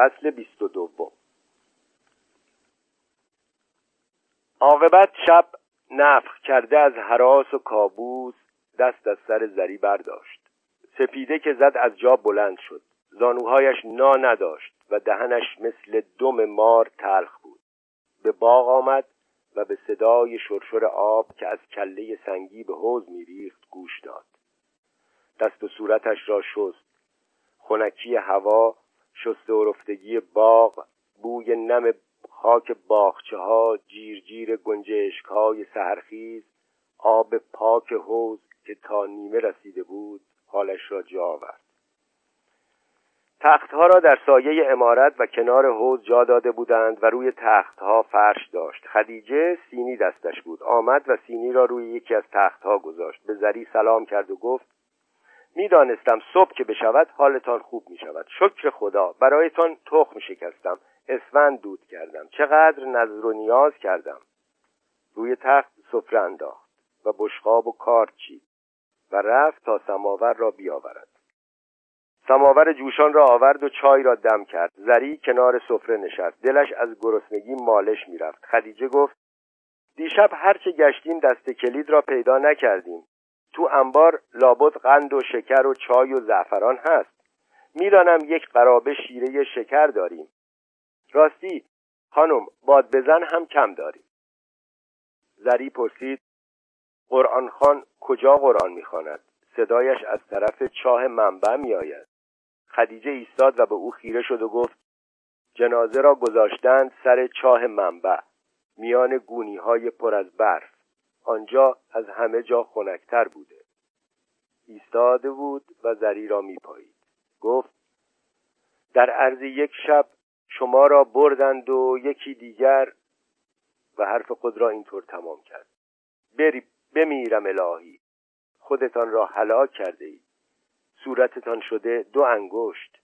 فصل بیست و دوم. عاقبت شب نفخ کرده از حراس و کابوس دست از سر زری برداشت. سپیده که زد از جا بلند شد. زانوهایش نا نداشت و دهنش مثل دم مار تلخ بود. به باغ آمد و به صدای شرشر آب که از کله سنگی به حوز میریخت گوش داد. دست و صورتش را شست. خنکی هوا شست و رفتگی باغ بوی نم خاک باخچه ها جیر گنجشک های سهرخیز آب پاک حوز که تا نیمه رسیده بود حالش را جا آورد. تختها را در سایه امارت و کنار حوز جا داده بودند و روی تختها فرش داشت. خدیجه سینی دستش بود. آمد و سینی را روی یکی از تختها گذاشت. به زری سلام کرد و گفت می‌دانستم صبح که بشود حالتان خوب می شود شکر خدا برایتان تخم شکستم. اسفند دود کردم. چقدر نظر و نیاز کردم. روی تخت سفره انداخت و بشقاب و کارت چید و رفت تا سماور را بیاورد. سماور جوشان را آورد و چای را دم کرد. زری کنار سفره نشست. دلش از گرسنگی مالش می‌رفت. خدیجه گفت دیشب هرچه گشتیم دست کلید را پیدا نکردیم. تو انبار لابد قند و شکر و چای و زعفران هست. می‌دانم یک قرابه شیره شکر داریم. راستی خانم باد بزن هم کم داریم. زری پرسید قرآن خان کجا قرآن می‌خواند؟ صدایش از طرف چاه منبع میآید. خدیجه ایستاد و به او خیره شد و گفت جنازه را گذاشتند سر چاه منبع. میان گونی های پر از برف. آنجا از همه جا خنکتر بوده. ایستاده بود و زری را میپایید. گفت در عرض یک شب شما را بردند و یکی دیگر و حرف خود را اینطور تمام کرد. بری بمیرم الهی. خودتان را هلاک کرده اید. صورتتان شده دو انگشت.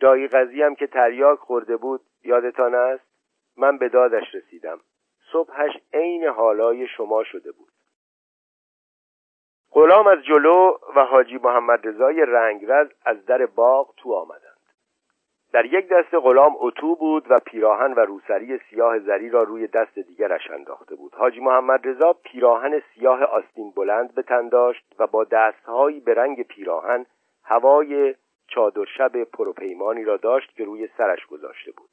دایی قضی که تریاک خورده بود یادتان است؟ من به دادش رسیدم. صبحش عین حالای شما شده بود. غلام از جلو و حاجی محمد رضای رنگرز از در باغ تو آمدند. در یک دست غلام اتو بود و پیراهن و روسری سیاه زری را روی دست دیگرش انداخته بود. حاجی محمد رضا پیراهن سیاه آستین بلند به تن داشت و با دستهایی به رنگ پیراهن هوای چادر شب پروپیمانی را داشت که روی سرش گذاشته بود.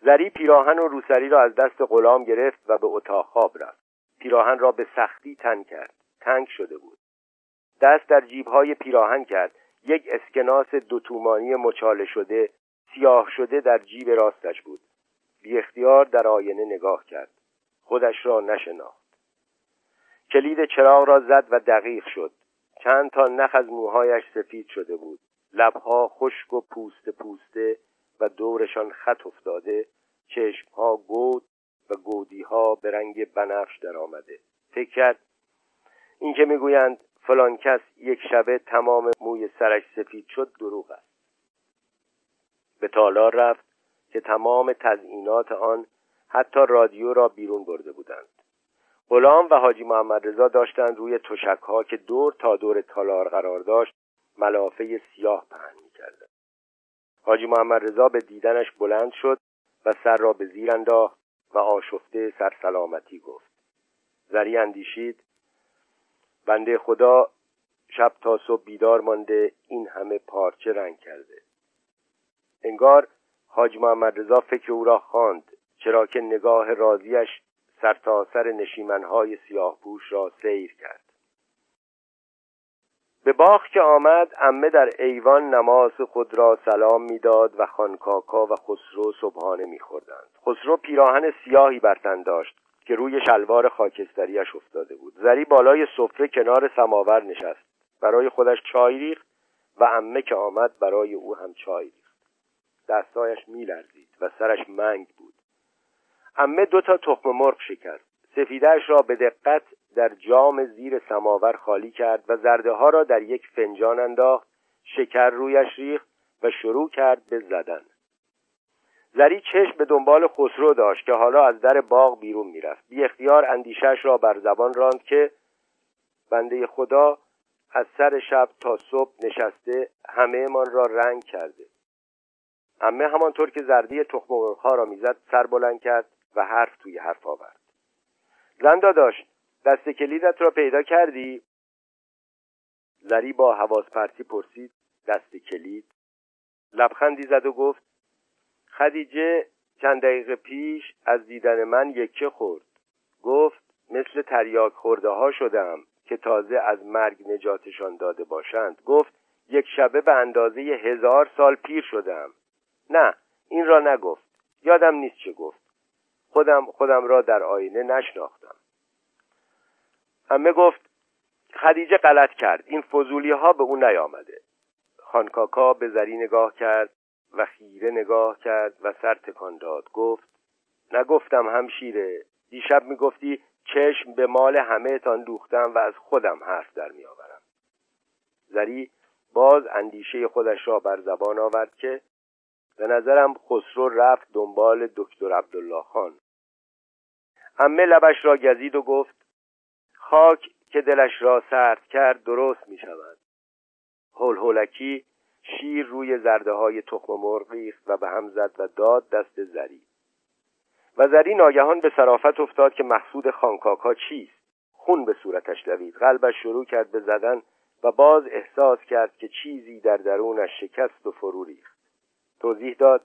زری پیراهن و روسری را از دست غلام گرفت و به اتاق خواب رفت. پیراهن را به سختی تن کرد. تنگ شده بود. دست در جیبهای پیراهن کرد. یک اسکناس دو تومانی مچاله شده سیاه شده در جیب راستش بود. بی اختیار در آینه نگاه کرد. خودش را نشناخت. کلید چراغ را زد و دقیق شد. چند تا نخ از موهایش سفید شده بود. لبها خشک و پوسته پوسته و دورشان خط افتاده چشمها گود و گودیها به رنگ بنفش در آمده فکر کرد این که می‌گویند فلان کس یک شبه تمام موی سرش سفید شد دروغ است. به تالار رفت که تمام تزئینات آن حتی رادیو را بیرون برده بودند. غلام و حاجی محمد رضا داشتند روی تشک ها که دور تا دور تالار قرار داشت ملافه سیاه پهن می‌کردند. حاجی محمد رضا به دیدنش بلند شد و سر را به زیر انداخت و آشفته سرسلامتی گفت. زری اندیشید بنده خدا شب تا صبح بیدار مانده این همه پارچه رنگ کرده. انگار حاج محمد رضا فکر او را خواند چرا که نگاه راضیش سرتاسر سر نشیمنهای سیاه پوش را سیر کرد. به باغ که آمد امه در ایوان نماز خود را سلام می‌داد و خانکاکا و خسرو صبحانه میخوردند. خسرو پیراهن سیاهی برتن داشت که روی شلوار خاکستریش افتاده بود. زری بالای سفره کنار سماور نشست. برای خودش چای ریخت و امه که آمد برای او هم چای ریخت. دستایش میلرزید و سرش منگ بود. امه دو تا تخم مرغ شکرد سفیدهش را به دقت در جام زیر سماور خالی کرد و زرده ها را در یک فنجان انداخت شکر رویش ریخت و شروع کرد به زدن. زری چشم به دنبال خسرو داشت که حالا از در باغ بیرون می‌رفت. بی اختیار اندیشش را بر زبان راند که بنده خدا از سر شب تا صبح نشسته همه من را رنگ کرده. امه همانطور که زردی تخم مرغها را می‌زد سر بلند کرد و حرف توی حرف آورد. زن داشت دست کلیدت را پیدا کردی؟ زری با حواس پرسی پرسید. دست کلید؟ لبخندی زد و گفت خدیجه چند دقیقه پیش از دیدن من یکه خورد. گفت مثل تریاک خورده ها شدم که تازه از مرگ نجاتشان داده باشند. گفت یک شبه به اندازه هزار سال پیر شدم. نه این را نگفت. یادم نیست چه گفت. خودم خودم را در آینه نشناختم. همه گفت خدیجه غلط کرد. این فضولی ها به او نیامده. خانکاکا به زری نگاه کرد و خیره نگاه کرد و سر تکان داد. گفت نگفتم همشیره. دیشب می‌گفتی چشم به مال همه تان دوختم و از خودم حرف در میآورم. زری باز اندیشه خودش را بر زبان آورد که به نظرم خسرو رفت دنبال دکتر عبدالله خان. امه لبش را گزید و گفت خاک که دلش را سرد کرد درست می شود هول هولکی شیر روی زرده های تخم مرغ ریخت و به هم زد و داد دست زری و زری ناگهان به صرافت افتاد که مقصود خانکاکا چیست. خون به صورتش دوید. قلبش شروع کرد به زدن و باز احساس کرد که چیزی در درونش شکست و فرو ریخت. توضیح داد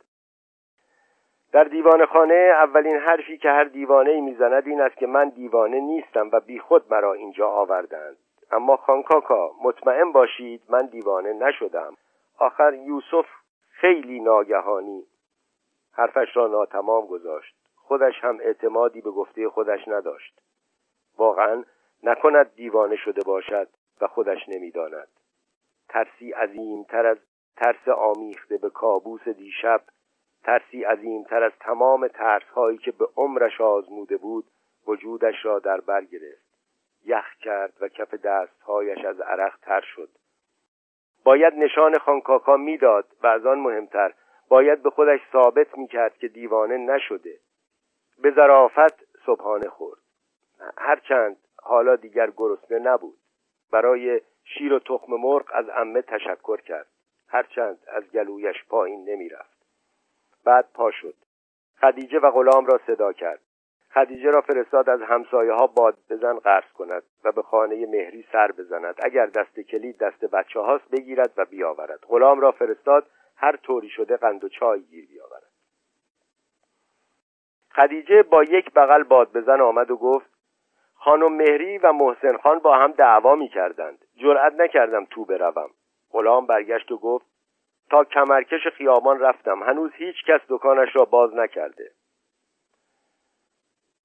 در دیوان خانه اولین حرفی که هر دیوانه می‌زند این است که من دیوانه نیستم و بیخود مرا اینجا آوردند. اما خانکاکا مطمئن باشید من دیوانه نشدم. آخر یوسف خیلی ناگهانی حرفش را ناتمام گذاشت. خودش هم اعتمادی به گفته خودش نداشت. واقعا نکند دیوانه شده باشد و خودش نمی‌داند. ترسی عظیمتر از ترس آمیخته به کابوس دیشب ترسی عظیمتر از تمام ترس هایی که به عمرش آزموده بود وجودش را در بر گرفت. یخ کرد و کف دستهایش از عرق تر شد. باید نشان خانکاکا می‌داد و از آن مهمتر باید به خودش ثابت می‌کرد که دیوانه نشده. به ظرافت صبحانه خورد. هرچند حالا دیگر گرسنه نبود. برای شیر و تخم مرغ از امه تشکر کرد. هرچند از گلویش پایین نمی‌رفت. بعد پا شد. خدیجه و غلام را صدا کرد. خدیجه را فرستاد از همسایه ها باد بزن قرض کند و به خانه مهری سر بزند. اگر دست کلید دست بچه هاست بگیرد و بیاورد. غلام را فرستاد هر طوری شده قند و چای گیر بیاورد. خدیجه با یک بغل باد بزن آمد و گفت خانم مهری و محسن خان با هم دعوا می کردند جرأت نکردم تو بروم. غلام برگشت و گفت تا کمرکش خیابان رفتم. هنوز هیچ کس دکانش را باز نکرده.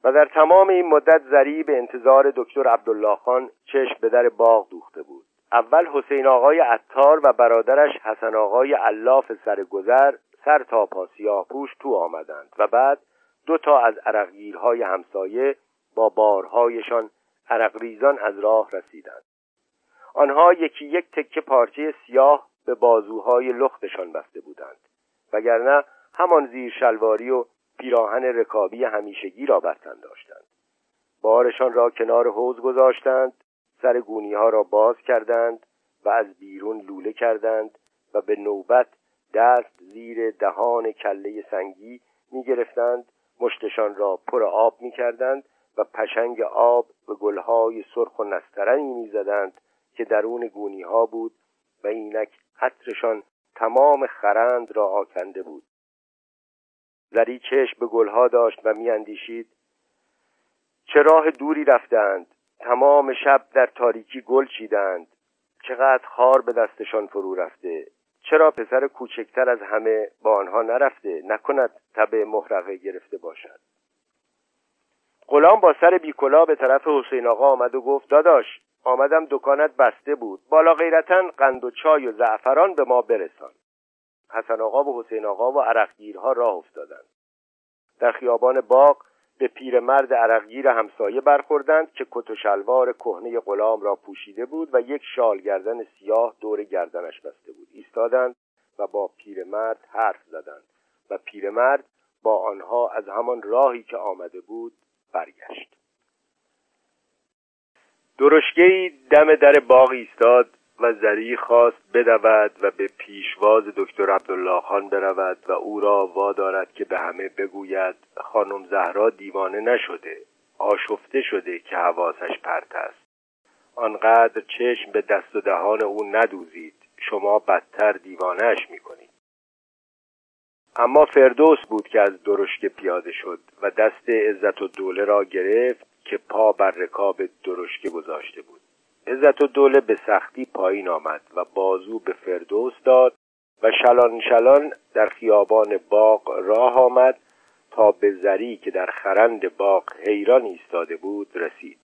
و در تمام این مدت زری به انتظار دکتر عبدالله خان چشم به در باغ دوخته بود. اول حسین آقای عطار و برادرش حسن آقای علاف سرگذر سر تا پا سیاه پوش تو آمدند و بعد دو تا از عرقگیرهای همسایه با بارهایشان عرقریزان از راه رسیدند. آنها یکی یک تکه پارچه سیاه به بازوهای لختشان بسته بودند. وگرنه همان زیر شلواری و پیراهن رکابی همیشگی را بر داشتند. بارشان را کنار حوز گذاشتند سر گونی ها را باز کردند و از بیرون لوله کردند و به نوبت دست زیر دهان کله سنگی می گرفتند مشتشان را پر آب می کردند و پشنگ آب به گلهای سرخ و نسترنی می زدند که درون گونی ها بود و اینک عطرشان تمام خرند را آکنده بود. زری چشم به گلها داشت و میاندیشید. چه راه دوری رفتند. تمام شب در تاریکی گل چیدند. چقدر خار به دستشان فرو رفته. چرا پسر کوچکتر از همه با آنها نرفته؟ نکند تب محرقه گرفته باشد. غلام با سر بیکلا به طرف حسین آقا آمد و گفت داداش آمدم دکانت بسته بود. بالا غیرتا قند و چای و زعفران به ما برسان. حسن آقا و حسین آقا و عرقگیرها راه افتادند. در خیابان باغ به پیرمرد عرقگیر همسایه برخوردند که کت و شلوار کهنه غلام را پوشیده بود و یک شال گردن سیاه دور گردنش بسته بود. ایستادند و با پیرمرد حرف زدند و پیرمرد با آنها از همان راهی که آمده بود برگشت. درشگهای دم در باغ ایستاد و زری خواست بدود و به پیشواز دکتر عبدالله خان برود و او را وادارد که به همه بگوید خانم زهرا دیوانه نشده آشفته شده که حواسش پرت است. آنقدر چشم به دست و دهان او ندوزید شما بدتر دیوانهش می‌کنید. اما فردوس بود که از درشک پیاده شد و دست عزت و دوله را گرفت که پا بر رکاب درشکه گذاشته بود. عزت و دوله به سختی پایین آمد و بازو به فردوس داد و شلان شلان در خیابان باغ راه آمد تا به زری که در خرند باغ حیران ایستاده بود رسید.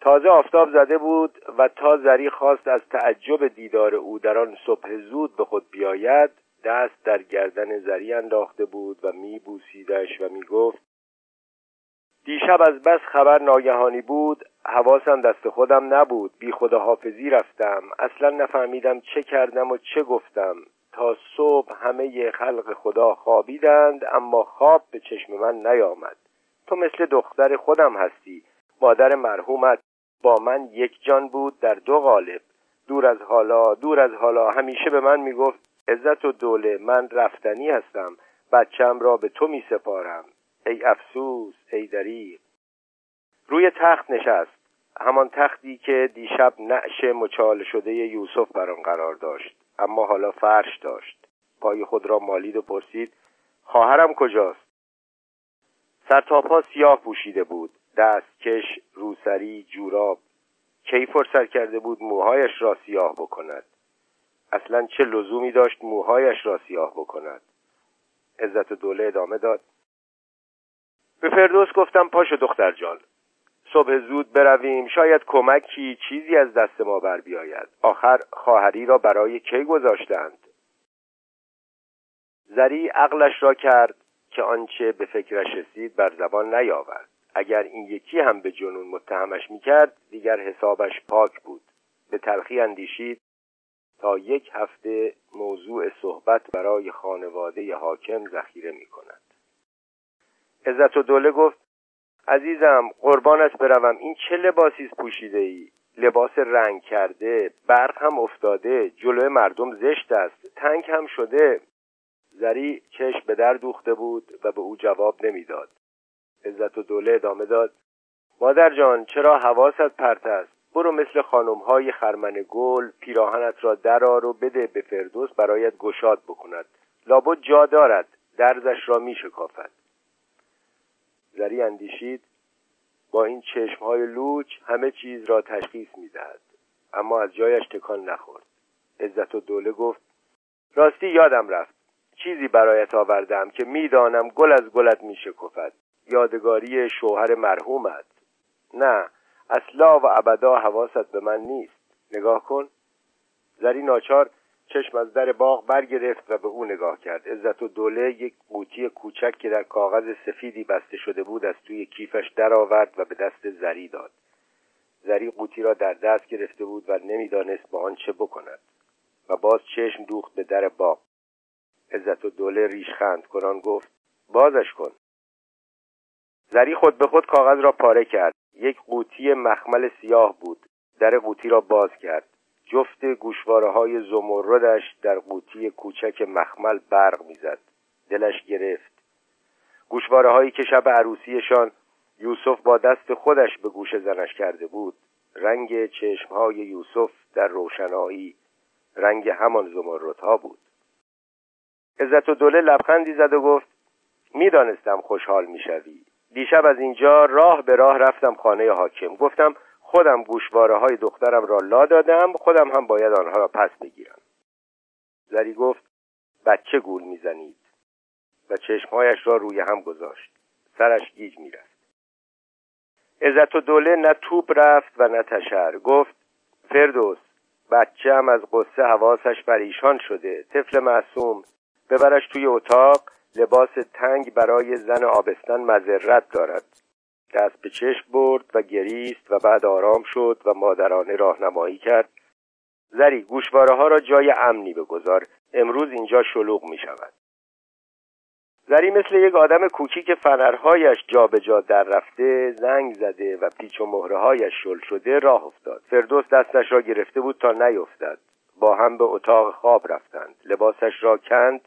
تازه آفتاب زده بود و تا زری خواست از تعجب دیدار او در آن صبح زود به خود بیاید دست در گردن زری انداخته بود و می بوسیدش و می گفت دیشب از بس خبر ناگهانی بود حواسم دست خودم نبود بی حافظی رفتم. اصلا نفهمیدم چه کردم و چه گفتم. تا صبح همه خلق خدا خوابیدند اما خواب به چشم من نیامد. تو مثل دختر خودم هستی. مادر مرحومت با من یک جان بود در دو قالب. دور از حالا دور از حالا همیشه به من می‌گفت عزت و دوله من رفتنی هستم. بچم را به تو می سپارم ای افسوس ای دریغ. روی تخت نشست. همان تختی که دیشب نعش مچال شده یوسف بر آن قرار داشت. اما حالا فرش داشت. پای خود را مالید و پرسید خواهرم کجاست؟ سر تا پا سیاه پوشیده بود. دستکش روسری جوراب. کی فرصت کرده بود موهایش را سیاه بکند؟ اصلا چه لزومی داشت موهایش را سیاه بکند؟ عزت دوله ادامه داد. به فردوس گفتم پاشو دختر جان صبح زود برویم شاید کمکی چیزی از دست ما بر بیاید. آخر خواهری را برای کی گذاشتند؟ زری عقلش را کرد که آنچه به فکرش رسید بر زبان نیاورد. اگر این یکی هم به جنون متهمش می‌کرد دیگر حسابش پاک بود. به تلخی اندیشید تا یک هفته موضوع صحبت برای خانواده حاکم ذخیره می کند عزت و دوله گفت عزیزم قربانت بروم. این چه لباسی پوشیده ای لباس رنگ کرده برق هم افتاده جلوی مردم زشت است تنگ هم شده. زری چشم به در دوخته بود و به او جواب نمی‌داد. عزت و دوله ادامه داد مادر جان چرا حواست پرت است؟ برو مثل خانم های خرمن گل پیراهنت را درار و بده به فردوس برایت گشاد بکند. لابد جا دارد درزش را می شکافد زری اندیشید با این های لوچ همه چیز را تشخیص می‌دهد. اما از جایش تکان نخورد. عزت و دوله گفت راستی یادم رفت. چیزی برایت آوردم که می‌دانم گل از گلت میشکفد. یادگاری شوهر مرحومت. نه اصلا و ابدا حواست به من نیست. نگاه کن. زری ناچار چشم از در باغ برگرفت و به او نگاه کرد. عزت و دوله یک قوطی کوچک که در کاغذ سفیدی بسته شده بود از توی کیفش درآورد و به دست زری داد. زری قوطی را در دست گرفته بود و نمی‌دانست با آن چه بکند و باز چشم دوخت به در باغ. عزت و دوله ریشخند کنان گفت بازش کن. زری خود به خود کاغذ را پاره کرد. یک قوطی مخمل سیاه بود. در قوطی را باز کرد. جفت گوشواره های زمردش در قوطی کوچک مخمل برق می‌زد. دلش گرفت. گوشواره هایی که شب عروسیشان یوسف با دست خودش به گوش زنش کرده بود رنگ چشم های یوسف در روشنایی رنگ همان زمردها بود. عزت و دوله لبخندی زد و گفت می‌دانستم خوشحال می‌شوی. دیشب از اینجا راه به راه رفتم خانه حاکم. گفتم خودم گوشواره های دخترم را لا دادم خودم هم باید آنها را پس بگیرم. زری گفت بچه گول می‌زنید. و چشمهایش را روی هم گذاشت. سرش گیج می‌رفت. عزت و دوله نه توپ رفت و نه تشر. گفت فردوس بچه هم از قصه حواسش پریشان شده. طفل معصوم. ببرش توی اتاق. لباس تنگ برای زن آبستن مذرت دارد. دست به چشم برد و گریست و بعد آرام شد و مادرانه راهنمایی کرد. زری گوشواره ها را جای امنی بگذار. امروز اینجا شلوغ می شود زری مثل یک آدم کوکی که فنرهایش جابجا در رفته زنگ زده و پیچ و مهرههایش شل شده راه افتاد. فردوس دستش را گرفته بود تا نیفتد. با هم به اتاق خواب رفتند. لباسش را کند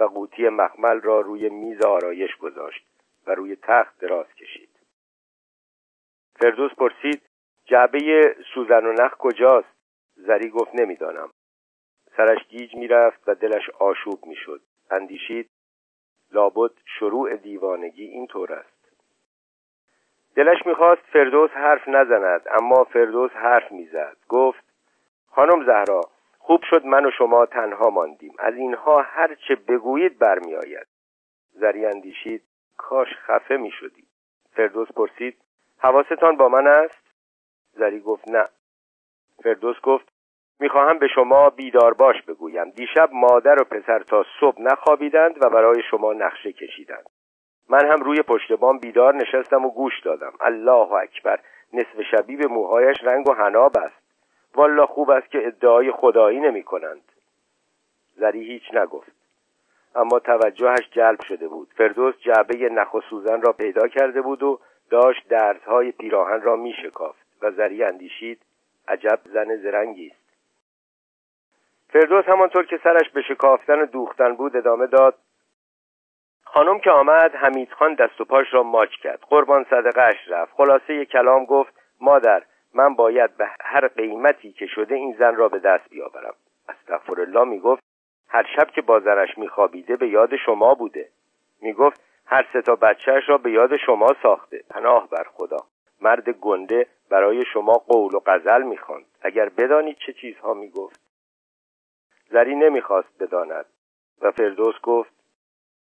و قوطی مخمل را روی میز آرایش گذاشت و روی تخت دراز کشید. فردوس پرسید جعبه سوزن و نخ کجاست؟ زری گفت نمی‌دانم. سرش گیج می‌رفت و دلش آشوب می‌شد. اندیشید لابد شروع دیوانگی این طور است. دلش می‌خواست فردوس حرف نزند اما فردوس حرف می‌زد. گفت خانم زهرا خوب شد من و شما تنها ماندیم. از اینها هر چه بگویید برمیآید. زری اندیشید کاش خفه می‌شدی. فردوس پرسید حواستان با من است؟ زری گفت نه. فردوس گفت می‌خواهم به شما بیدار باش بگویم. دیشب مادر و پسر تا صبح نخوابیدند و برای شما نقشه کشیدند. من هم روی پشت بام بیدار نشستم و گوش دادم. الله اکبر نصف شبی به موهایش رنگ و حناب است. والا خوب است که ادعای خدایی نمی کنند زری هیچ نگفت. اما توجهش جلب شده بود. فردوس جعبه نخ سوزن را پیدا کرده بود و داشت درزهای پیراهن را می شکافت و زری اندیشید عجب زن زرنگی است. فردوس همانطور که سرش به شکافتن و دوختن بود ادامه داد خانم که آمد حمیدخان دست و پاش را ماچ کرد. قربان صدقه رفت. خلاصه یک کلام گفت مادر من باید به هر قیمتی که شده این زن را به دست بیاورم. الله می‌گفت هر شب که با زنش میخوابیده به یاد شما بوده. می‌گفت هر سه تا بچهش را به یاد شما ساخته. پناه بر خدا. مرد گنده برای شما قول و غزل می‌خواند. اگر بدانید چه چیزها می‌گفت. زری نمی‌خواست بداند. و فردوس گفت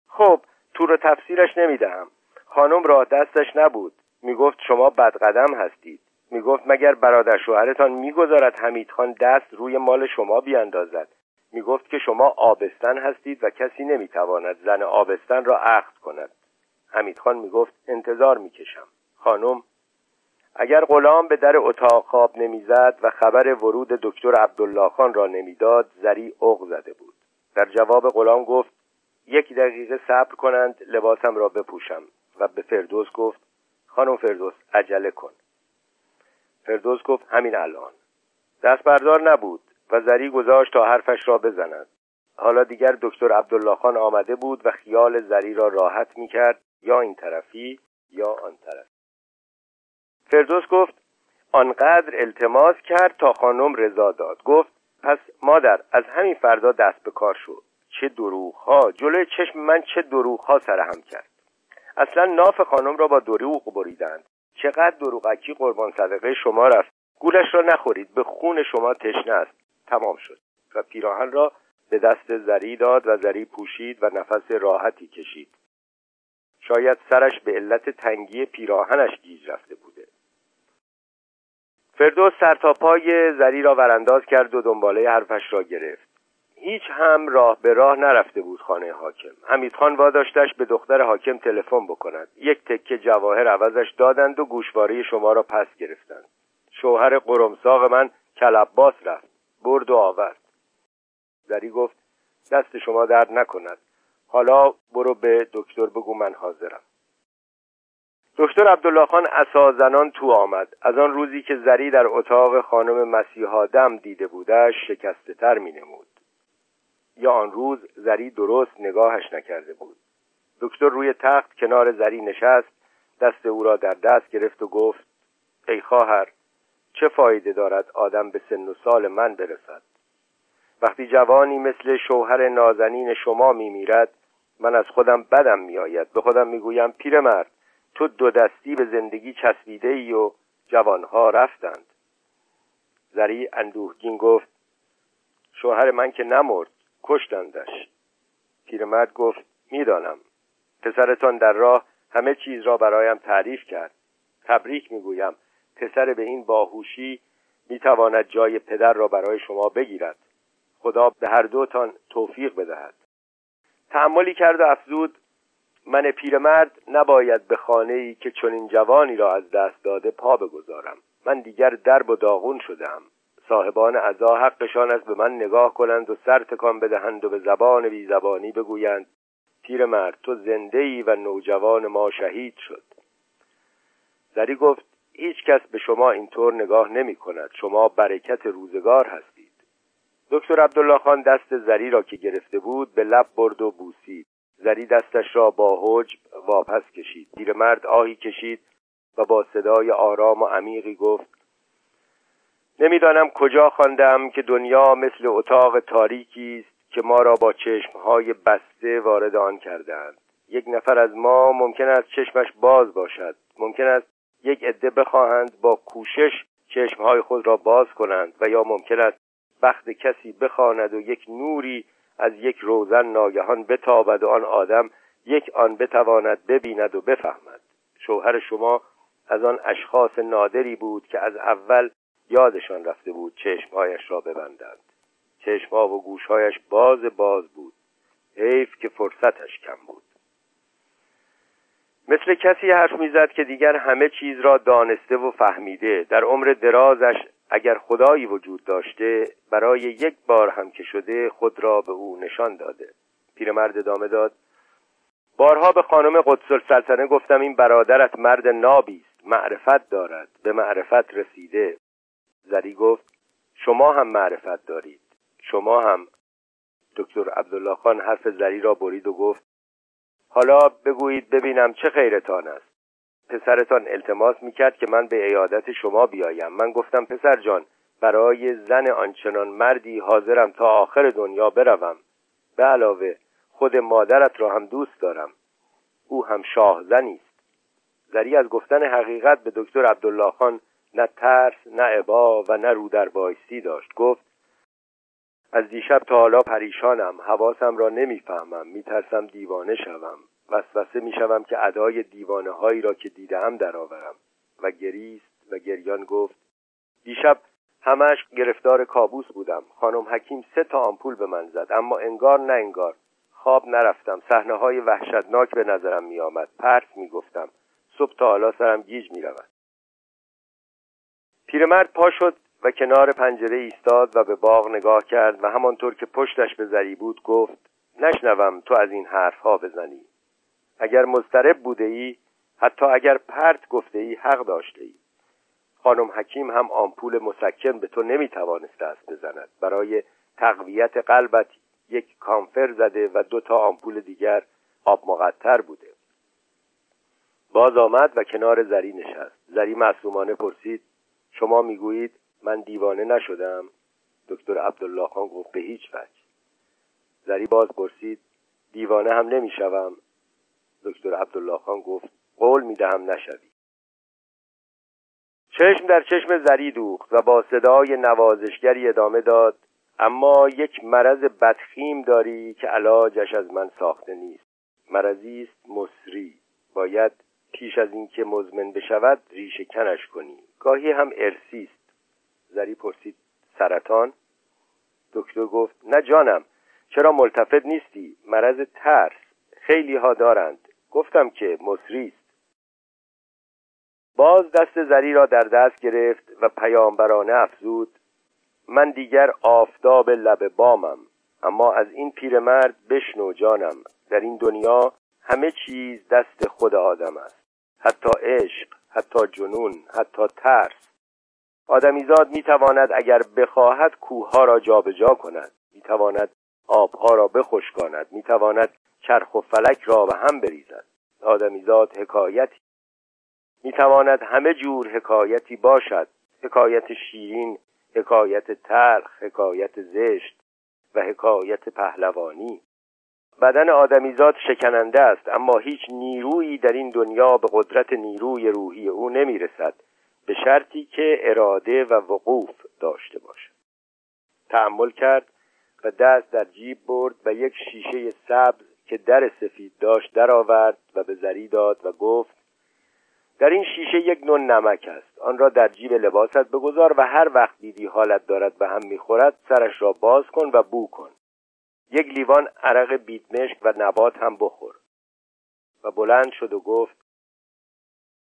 خب تو رو تفسیرش نمی‌دهم. خانم راه دستش نبود. می‌گفت شما بدقدم هستید. می‌گفت مگر برادر شوهرتان می‌گذارد حمیدخان دست روی مال شما بیاندازد؟ می‌گفت که شما آبستن هستید و کسی نمی‌تواند زن آبستن را عقد کند. حمیدخان می‌گفت انتظار می‌کشم. خانم اگر غلام به در اتاق خواب نمی‌زد و خبر ورود دکتر عبدالله خان را نمی‌داد زری اغ زده بود. در جواب غلام گفت یک دقیقه صبر کنند لباسم را بپوشم. و به فردوس گفت خانم فردوس عجله کن. فردوس گفت همین الان. دست بردار نبود و زری گذاشت تا حرفش را بزند. حالا دیگر دکتر عبدالله خان آمده بود و خیال زری را راحت می کرد یا این طرفی یا آن طرف فردوس گفت آنقدر التماس کرد تا خانم رضا داد. گفت پس مادر از همین فردا دست به کار شد چه دروغ ها جلوی چشم من چه دروغ ها سرهم کرد. اصلا ناف خانم را با دروغ بریدند. چقدر دروغکی قربان صدقه شما رفت. گولش را نخورید. به خون شما تشنه است. تمام شد. و پیراهن را به دست زری داد و زری پوشید و نفس راحتی کشید. شاید سرش به علت تنگی پیراهنش گیج رفته بوده. فردوس سر تا پای زری را ورانداز کرد و دنباله حرفش را گرفت. هیچ هم راه به راه نرفته بود خانه حاکم. حمیدخان واداشتش به دختر حاکم تلفن بکند. یک تکه جواهر عوضش دادند و گوشواره شما را پس گرفتند. شوهر قرمساق من کلباس رفت. برد و آورد. زری گفت دست شما درد نکند. حالا برو به دکتر بگو من حاضرم. دکتر عبدالله خان اسازنان تو آمد. از آن روزی که زری در اتاق خانم مسیحا دم دیده بودش شکسته تر می نمود. یا آن روز زری درست نگاهش نکرده بود. دکتر روی تخت کنار زری نشست دست او را در دست گرفت و گفت ای خواهر چه فایده دارد آدم به سن و سال من برسد؟ وقتی جوانی مثل شوهر نازنین شما میمیرد من از خودم بدم میآید. به خودم می‌گویم پیرمرد تو دو دستی به زندگی چسبیده ای و جوانها رفتند. زری اندوهگین گفت شوهر من که نمرد کشتندش. پیرمرد گفت می‌دانم. پسرتان در راه همه چیز را برایم تعریف کرد. تبریک می‌گویم. پسر به این باهوشی می‌تواند جای پدر را برای شما بگیرد. خدا به هر دوتان توفیق بدهد. تعملی کرد و افزود من پیرمرد نباید به خانه ای که چنین جوانی را از دست داده پا بگذارم. من دیگر درب و داغون شدم صاحبان عزا حقشان است به من نگاه کنند و سر تکان بدهند و به زبان بی زبانی بگویند پیرمرد تو زنده ای و نوجوان ما شهید شد. زری گفت هیچ کس به شما اینطور نگاه نمی کند شما برکت روزگار هستید. دکتر عبدالله خان دست زری را که گرفته بود به لب برد و بوسید. زری دستش را با حجب واپس کشید. پیرمرد آهی کشید و با صدای آرام و عمیقی گفت نمی‌دانم کجا خواندم که دنیا مثل اتاق تاریکی است که ما را با چشمهای بسته وارد آن کردند. یک نفر از ما ممکن است چشمش باز باشد. ممکن است یک عده بخواهند با کوشش چشمهای خود را باز کنند و یا ممکن است بخت کسی بخواند و یک نوری از یک روزن ناگهان بتابد و آن آدم یک آن بتواند ببیند و بفهمد. شوهر شما از آن اشخاص نادری بود که از اول یادشان رفته بود چشمهایش را ببندند. چشمها و گوشهایش باز باز بود. حیف که فرصتش کم بود. مثل کسی حرف می‌زد که دیگر همه چیز را دانسته و فهمیده. در عمر درازش اگر خدایی وجود داشته برای یک بار هم که شده خود را به او نشان داده. پیرمرد ادامه داد بارها به خانم قدس السلطنه گفتم این برادرت مرد نابی است معرفت دارد به معرفت رسیده. زری گفت شما هم معرفت دارید. شما هم. دکتر عبدالله خان حرف زری را برید و گفت حالا بگویید ببینم چه خیرتان است. پسرتان التماس می‌کرد که من به ایادت شما بیایم. من گفتم پسر جان برای زن آنچنان مردی حاضرم تا آخر دنیا بروم. به علاوه خود مادرت را هم دوست دارم. او هم شاه زنی است. زری از گفتن حقیقت به دکتر عبدالله خان نه ترس نه عبا و نه رو در بایستی داشت. گفت از دیشب تا حالا پریشانم حواسم را نمی‌فهمم میترسم دیوانه شوم. وسوسه می‌شوم که ادای دیوانه هایی را که دیدم درآورم. و گریست و گریان گفت دیشب همش گرفتار کابوس بودم. خانم حکیم سه تا آمپول به من زد اما انگار نه انگار. خواب نرفتم صحنه های وحشتناک به نظرم می آمد پرت می گفتم صبح تا حالا سرم گیج می رود پیرمرد پا شد و کنار پنجره ایستاد و به باغ نگاه کرد و همانطور که پشتش به زری بود گفت نشنوم تو از این حرفها بزنی. اگر مضطرب بوده ای حتی اگر پرت گفته ای حق داشته ای خانم حکیم هم آمپول مسکن به تو نمی‌توانسته است بزند. برای تقویت قلبت یک کامفر زده و دو تا آمپول دیگر آب مقطر بوده. باز آمد و کنار زری نشست. زری معصومانه پرسید شما می‌گویید من دیوانه نشدم؟ دکتر عبدالله خان گفت به هیچ وجه. زری باز پرسید دیوانه هم نمی‌شوم؟ دکتر عبدالله خان گفت قول می‌دهم نشوی. چشم در چشم زری دوخت و با صدای نوازشگری ادامه داد اما یک مرض بدخیم داری که علاجش از من ساخته نیست. مرضی است مصری باید پیش از اینکه مزمن بشود ریشه کنش کنی. گاهی هم ارسی است. زری پرسید سرطان؟ دکتر گفت نه جانم چرا ملتفت نیستی؟ مرض ترس. خیلی ها دارند. گفتم که مصری است. باز دست زری را در دست گرفت و پیامبرانه افزود من دیگر آفتاب لب بامم اما از این پیرمرد بشنو جانم در این دنیا همه چیز دست خود آدم است حتی عشق حتی جنون حتی ترس. آدمیزاد می‌تواند اگر بخواهد کوهها را جابجا کند می‌تواند آبها را بخشکاند می‌تواند چرخ و فلک را به هم بریزد. آدمیزاد حکایتی. می‌تواند همه جور حکایتی باشد. حکایت شیرین حکایت تلخ حکایت زشت و حکایت پهلوانی. بدن آدمیزاد شکننده است اما هیچ نیرویی در این دنیا به قدرت نیروی روحی او نمی‌رسد به شرطی که اراده و وقوف داشته باشد. تحمل کرد و دست در جیب برد و یک شیشه سبز که در سفید داشت درآورد و به زری داد و گفت در این شیشه یک نوع نمک است. آن را در جیب لباست بگذار و هر وقت دیدی حالت دارد به هم می‌خورد سرش را باز کن و بو کن. یک لیوان عرق بیدمشک و نبات هم بخور. و بلند شد و گفت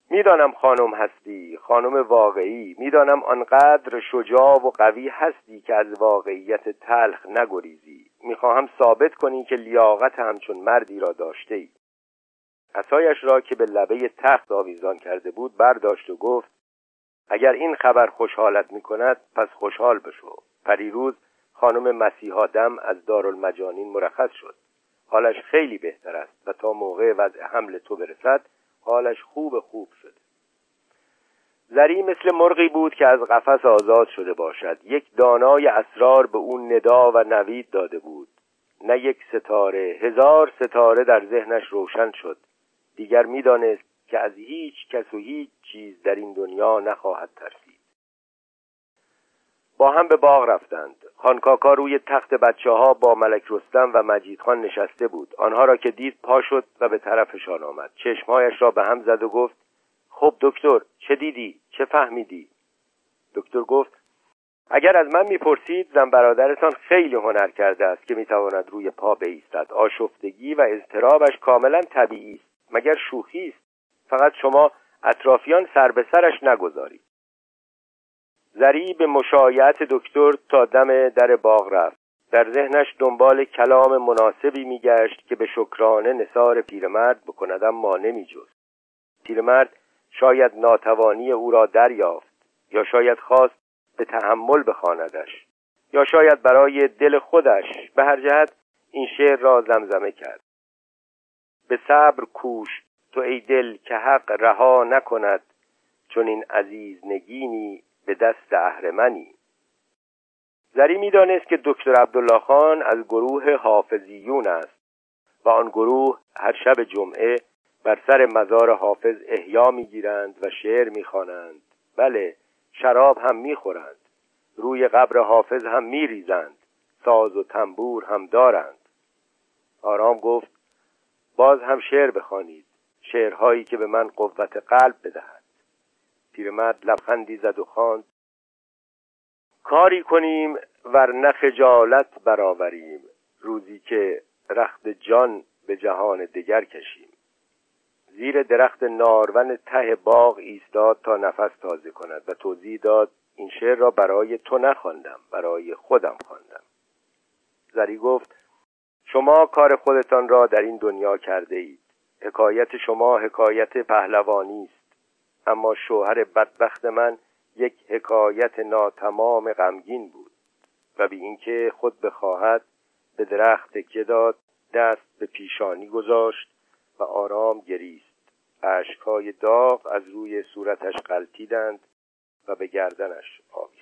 می‌دانم خانم هستی خانم واقعی می‌دانم آنقدر شجاع و قوی هستی که از واقعیت تلخ نگریزی. می‌خواهم ثابت کنی که لیاقت همچون مردی را داشته ای عصایش را که به لبه تخت آویزان کرده بود برداشت و گفت اگر این خبر خوشحالت می کند پس خوشحال بشو. پریروز خانم مسیحادم از دارالمجانین مرخص شد. حالش خیلی بهتر است و تا موقع وضع حمل تو برسد حالش خوب خوب شده. زری مثل مرغی بود که از قفس آزاد شده باشد. یک دانای اسرار به اون ندا و نوید داده بود. نه یک ستاره هزار ستاره در ذهنش روشن شد. دیگر می‌دانست که از هیچ کس و هیچ چیز در این دنیا نخواهد ترسید. با هم به باغ رفتند. خانکاکا روی تخت بچه ها با ملک رستم و مجید خان نشسته بود. آنها را که دید پا شد و به طرفشان آمد. چشمهایش را به هم زد و گفت خب دکتر چه دیدی؟ چه فهمیدی؟ دکتر گفت اگر از من می‌پرسید زن برادرتان خیلی هنر کرده است که می‌تواند روی پا بایستد. آشفتگی و اضطرابش کاملا طبیعی است. مگر شوخی است؟ فقط شما اطرافیان سر به سرش نگذارید. زری به مشایعت دکتر تا دم در باغ رفت. در ذهنش دنبال کلام مناسبی میگشت که به شکرانه نصار پیرمرد بکند اما نمیجست. پیرمرد شاید ناتوانی او را دریافت یا شاید خواست به تحمل بخواندش یا شاید برای دل خودش. به هر جهت این شعر را زمزمه کرد. به صبر کوش تو ای دل که حق رها نکند چون این عزیز نگینی به دست اهرمنی. زری می‌دانست که دکتر عبدالله خان از گروه حافظیون است و آن گروه هر شب جمعه بر سر مزار حافظ احیا می‌گیرند و شعر می‌خوانند. بله شراب هم می‌خورند. روی قبر حافظ هم میریزند. ساز و تنبور هم دارند. آرام گفت باز هم شعر بخوانید. شعرهایی که به من قوت قلب بدهد. پیرمرد لبخندی زد و خواند کاری کنیم ور خجالت برآوریم. روزی که رخت جان به جهان دیگر کشیم. زیر درخت نارون ته باغ ایستاد تا نفس تازه کند و توضیح داد این شعر را برای تو نخواندم برای خودم خواندم. زری گفت شما کار خودتان را در این دنیا کرده اید حکایت شما حکایت پهلوانی است. اما شوهر بدبخت من یک حکایت ناتمام غمگین بود و بی اینکه خود بخواهد به درخت تکیه داد دست به پیشانی گذاشت و آرام گریست. اشکهای داغ از روی صورتش قلتیدند و به گردنش آویخت